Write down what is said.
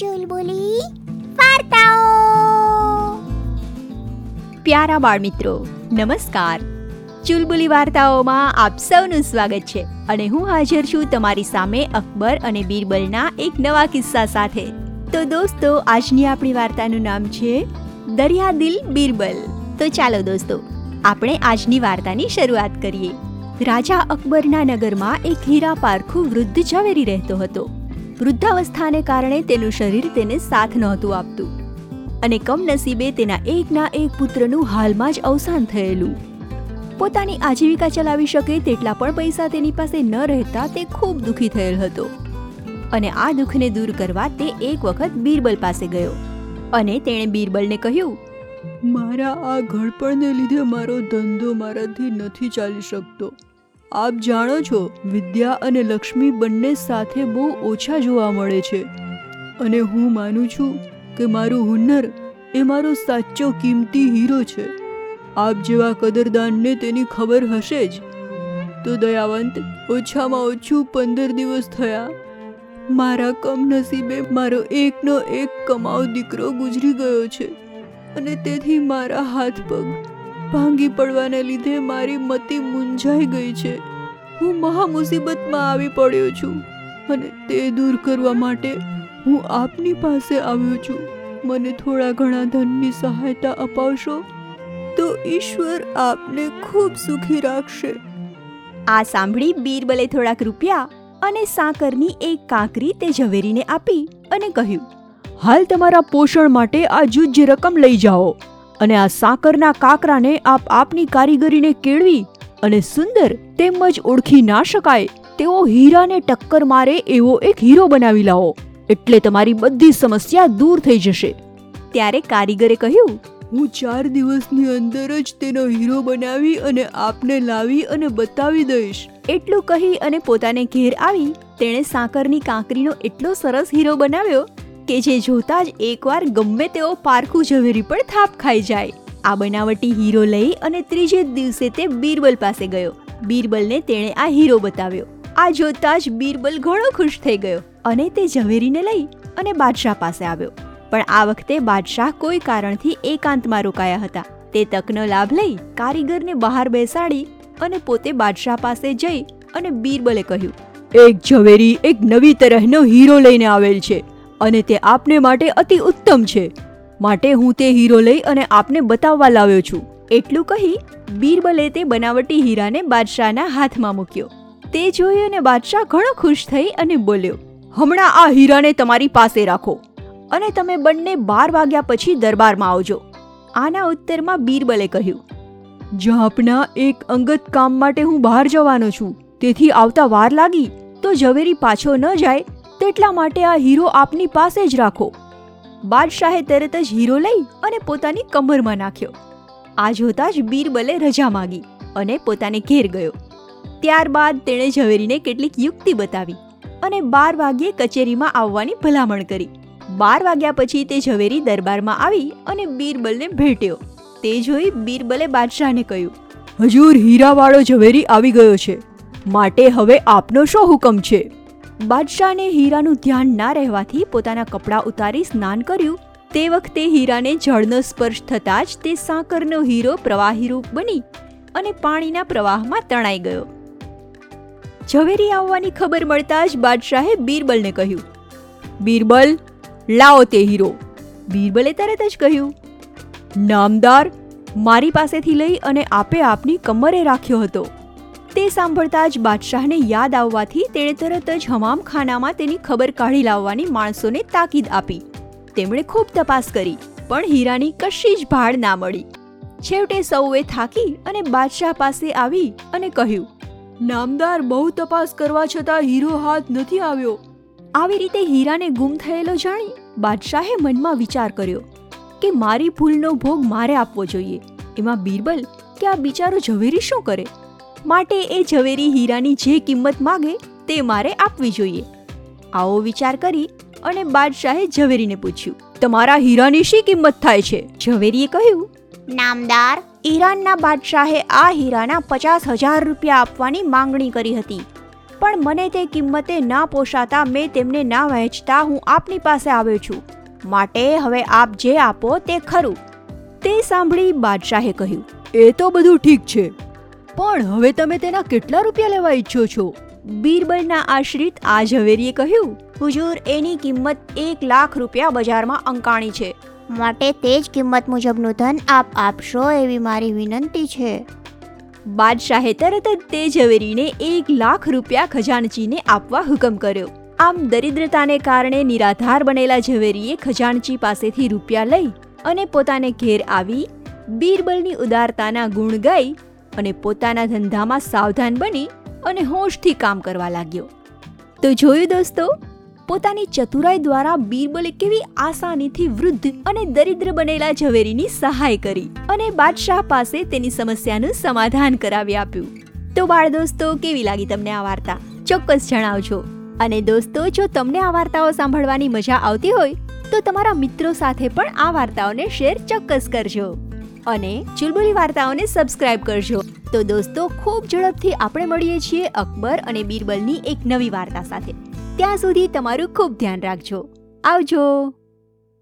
ચુલબુલી વાર્તાઓ. પ્યારા બાળમિત્રો, નમસ્કાર. ચુલબુલી વાર્તાઓમાં આપ સૌનું સ્વાગત છે અને હું હાજર છું તમારી સામે અકબર અને બીરબલના એક નવા કિસ્સા સાથે. તો દોસ્તો, આજની આપણી વાર્તાનું નામ છે દરિયાદિલ બીરબલ. તો ચાલો દોસ્તો, આપણે આજની વાર્તાની શરૂઆત કરીએ. રાજા અકબરના નગરમાં એક હીરા પારખું વૃદ્ધ ઝવેરી રહેતો હતો. વૃદ્ધાવસ્થાને કારણે તેનું શરીર તેને સાથ નહોતું આપતું. અને કમનસીબે તેના એકના એક પુત્રનું હાલમાં જ અવસાન થયેલું. પોતાની આજીવિકા ચલાવી શકે તેટલા પણ પૈસા તેની પાસે ન રહેતા તે ખૂબ દુઃખી થયેલ હતો. અને આ દુઃખને દૂર કરવા તે એક વખત બીરબલ પાસે ગયો. અને તેણે બીરબલને કહ્યું, મારા આ ઘડપણને લીધે મારો ધંધો મારાથી નથી ચાલી શકતો. આપ જાણો છો, વિદ્યા અને લક્ષ્મી બંને સાથે બહુ ઓછા જોવા મળે છે. અને હું માનું છું કે મારું હુનર એ મારો સાચો કિંમતી હીરો છે. આપ જેવા કદરદાનને તેની ખબર હશે જ. તો દયાવંત, ઓછામાં ઓછું પંદર દિવસ થયા. મારા કમનસીબે મારો એકનો એક કમાવ દીકરો ગુજરી ગયો છે. અને તેથી મારા હાથ પગ ભાંગી પડવાને લીધે મારી મતિ મૂંઝાઈ ગઈ છે. હું મહા મુસીબતમાં આવી પડ્યો છું અને તે દૂર કરવા માટે હું આપની પાસે આવ્યો છું. મને થોડા ઘણા ધનની સહાયતા અપાવશો? તો ઈશ્વર આપને ખૂબ સુખી રાખશે. આ સાંભળી બીરબલે થોડાક રૂપિયા અને સાકરની એક કાંકરી તે ઝવેરીને આપી અને કહ્યું હાલ તમારા પોષણ માટે આ જુજ્જ રકમ લઈ જાઓ. અને આ સાકરના કાકરાને આપ આપની કારીગરીને કેળવી અને સુંદર તેમજ ઓળખી ના શકાય તેવો હીરાને ટક્કર મારે એવો એક હીરો બનાવી લાવો. એટલે તમારી બધી સમસ્યા દૂર થઈ જશે. ત્યારે કારીગરે કહ્યું, હું ચાર દિવસની અંદર જ તેનો હીરો બનાવી અને આપને લાવી અને બતાવી દઈશ. એટલું કહી અને પોતાને ઘેર આવી તેણે સાકરની કાંકરીનો એટલો સરસ હીરો બનાવ્યો કે જે જોતા જ એકવાર ગમે તેઓ પારખું ઝવેરી પણ થાપ ખાઈ જાય. આ બનાવટી હીરો લઈ અને ત્રીજે દિવસે તે બીરબલ પાસે ગયો. બીરબલને તેણે આ હીરો બતાવ્યો. આ જોતા જ બીરબલ ઘણો ખુશ થઈ ગયો અને તે ઝવેરીને લઈ અને બાદશાહ પાસે આવ્યો. પણ આ વખતે બાદશાહ કોઈ કારણથી એકાંતમાં રોકાયા હતા. તે તકનો લાભ લઈ કારીગરને બહાર બેસાડી અને પોતે બાદશાહ પાસે જઈ અને બીરબલે કહ્યું, એક ઝવેરી એક નવી તરહનો હીરો લઈને આવેલ છે. અને તે આપને માટે અતિ ઉત્તમ છે. માટે હું તે હીરો લઈ અને આપને બતાવવા લાવ્યો છું. એટલું કહી બીરબલે તે બનાવટી હીરાને બાદશાહના હાથમાં મૂક્યો. તે જોઈ અને બાદશાહ ઘણો ખુશ થઈ અને બોલ્યો, હમણાં આ હીરાને તમારી પાસે રાખો અને તમે બંને બાર વાગ્યા પછી દરબારમાં આવજો. આના ઉત્તરમાં બીરબલે કહ્યું જાપના એક અંગત કામ માટે હું બહાર જવાનો છું, તેથી આવતા વાર લાગી તો ઝવેરી પાછો ન જાય તેટલા માટે આ હીરો આપની પાસે જ રાખો. બાદશાહે તરત જ હીરો લઈ અને પોતાની કમરમાં નાખ્યો. આ જોતા જ બીરબલે રજા માગી અને પોતાને ઘેર ગયો. ત્યારબાદ તેણે ઝવેરીને કેટલીક યુક્તિ બતાવી અને બાર વાગ્યે કચેરીમાં આવવાની ભલામણ કરી. બાર વાગ્યા પછી તે ઝવેરી દરબારમાં આવી અને બીરબલને ભેટ્યો. તે જોઈ બીરબલે બાદશાહને કહ્યું, હજુર હીરાવાળો ઝવેરી આવી ગયો છે. માટે હવે આપનો શું હુકમ છે? બાદશાહને હીરાનું ધ્યાન ના રહેવાથી પોતાના કપડાં ઉતારી સ્નાન કર્યું. તે વખતે હીરાને જળનો સ્પર્શ થતાં જ તે સાકરનો હીરો પ્રવાહીરૂપ બની અને પાણીના પ્રવાહમાં તણાઈ ગયો. ઝવેરી આવવાની ખબર મળતા જ બાદશાહે બીરબલને કહ્યું, બીરબલ, લાવો તે હીરો. બીરબલે તરત જ કહ્યું, નામદાર, મારી પાસેથી લઈ અને આપે આપની કમરે રાખ્યો હતો. તે સાંભળતા જ બાદશાહને યાદ આવવાથી તેણે તરત જ હમામ ખાનામાં તેની ખબર કાઢી લાવવાની માણસોને તાકીદ આપી. તેમણે ખૂબ તપાસ કરી, પણ હીરાની કશી જ ભાડ ના મળી. છેવટે સૌએ થાકી અને બાદશાહ પાસે આવી અને કહ્યું, નામદાર, બહુ તપાસ કરવા છતાં હીરો હાથ નથી આવ્યો. આવી રીતે હીરાને ગુમ થયેલો જાણી બાદશાહે મનમાં વિચાર કર્યો કે મારી ભૂલનો ભોગ મારે આપવો જોઈએ. એમાં બીરબલ કે આ બિચારો ઝવેરી શું કરે? માટે એ ઝવેરી હીરાની જે કિંમત માગે તે મારે આપવી જોઈએ. આવો વિચાર કરી અને બાદશાહે ઝવેરીને પૂછ્યું તમારા હીરાની શી કિંમત થાય છે? ઝવેરીએ કહ્યું નામદાર. ઈરાનના બાદશાહે આ હીરાના પચાસ હજાર રૂપિયા આપવાની માંગણી કરી હતી. પણ મને તે કિંમતે ના પોષાતા મેં તેમને ના વહેંચતા હું આપની પાસે આવ્યો છું. માટે હવે આપ જે આપો તે ખરું. તે સાંભળી બાદશાહે કહ્યું એ તો બધું ઠીક છે. પણ હવે તમે તેના કેટલા રૂપિયા લેવા ઈચ્છો છો? બીરબલના આશ્રિત આ ઝવેરીએ કહ્યું હુજુર એની કિંમત એક લાખ રૂપિયા બજારમાં અંકાણી છે. માટે તે જ કિંમત મુજબનું ધન આપ આપશો એવી મારી વિનંતી છે. બાદશાહે તરત જ તે ઝવેરીને એક લાખ રૂપિયા ખજાનચીને આપવા હુકમ કર્યો. આમ દરિદ્રતાને કારણે નિરાધાર બનેલા ઝવેરીએ ખજાનચી પાસેથી રૂપિયા લઈ અને પોતાને ઘેર આવી બીરબલની ઉદારતાના ગુણ ગાઈ અને પોતાના ધંધામાં સાવધાન બની અને હોશથી કામ કરવા લાગ્યો. તો જોયું દોસ્તો, પોતાની ચતુરાઈ દ્વારા બીરબલે કેવી આસાનીથી વૃદ્ધ અને દરિદ્ર બનેલા ઝવેરીની સહાય કરી અને બાદશાહ પાસે તેની સમસ્યાનું સમાધાન કરાવી આપ્યું. તો બાળ દોસ્તો, કેવી લાગી તમને આ વાર્તા? ચોક્કસ જણાવજો. અને દોસ્તો, જો તમને આ વાર્તાઓ સાંભળવાની મજા આવતી હોય, તો તમારા મિત્રો સાથે પણ આ વાર્તાઓને શેર ચોક્કસ કરજો. અને ચુલબુલી વાર્તાઓને સબસ્ક્રાઇબ કરજો. તો દોસ્તો, ખૂબ ઝડપથી આપણે મળીએ છીએ અકબર અને બીરબલની એક નવી વાર્તા સાથે. ત્યાં સુધી તમારું ખૂબ ધ્યાન રાખજો. આવજો.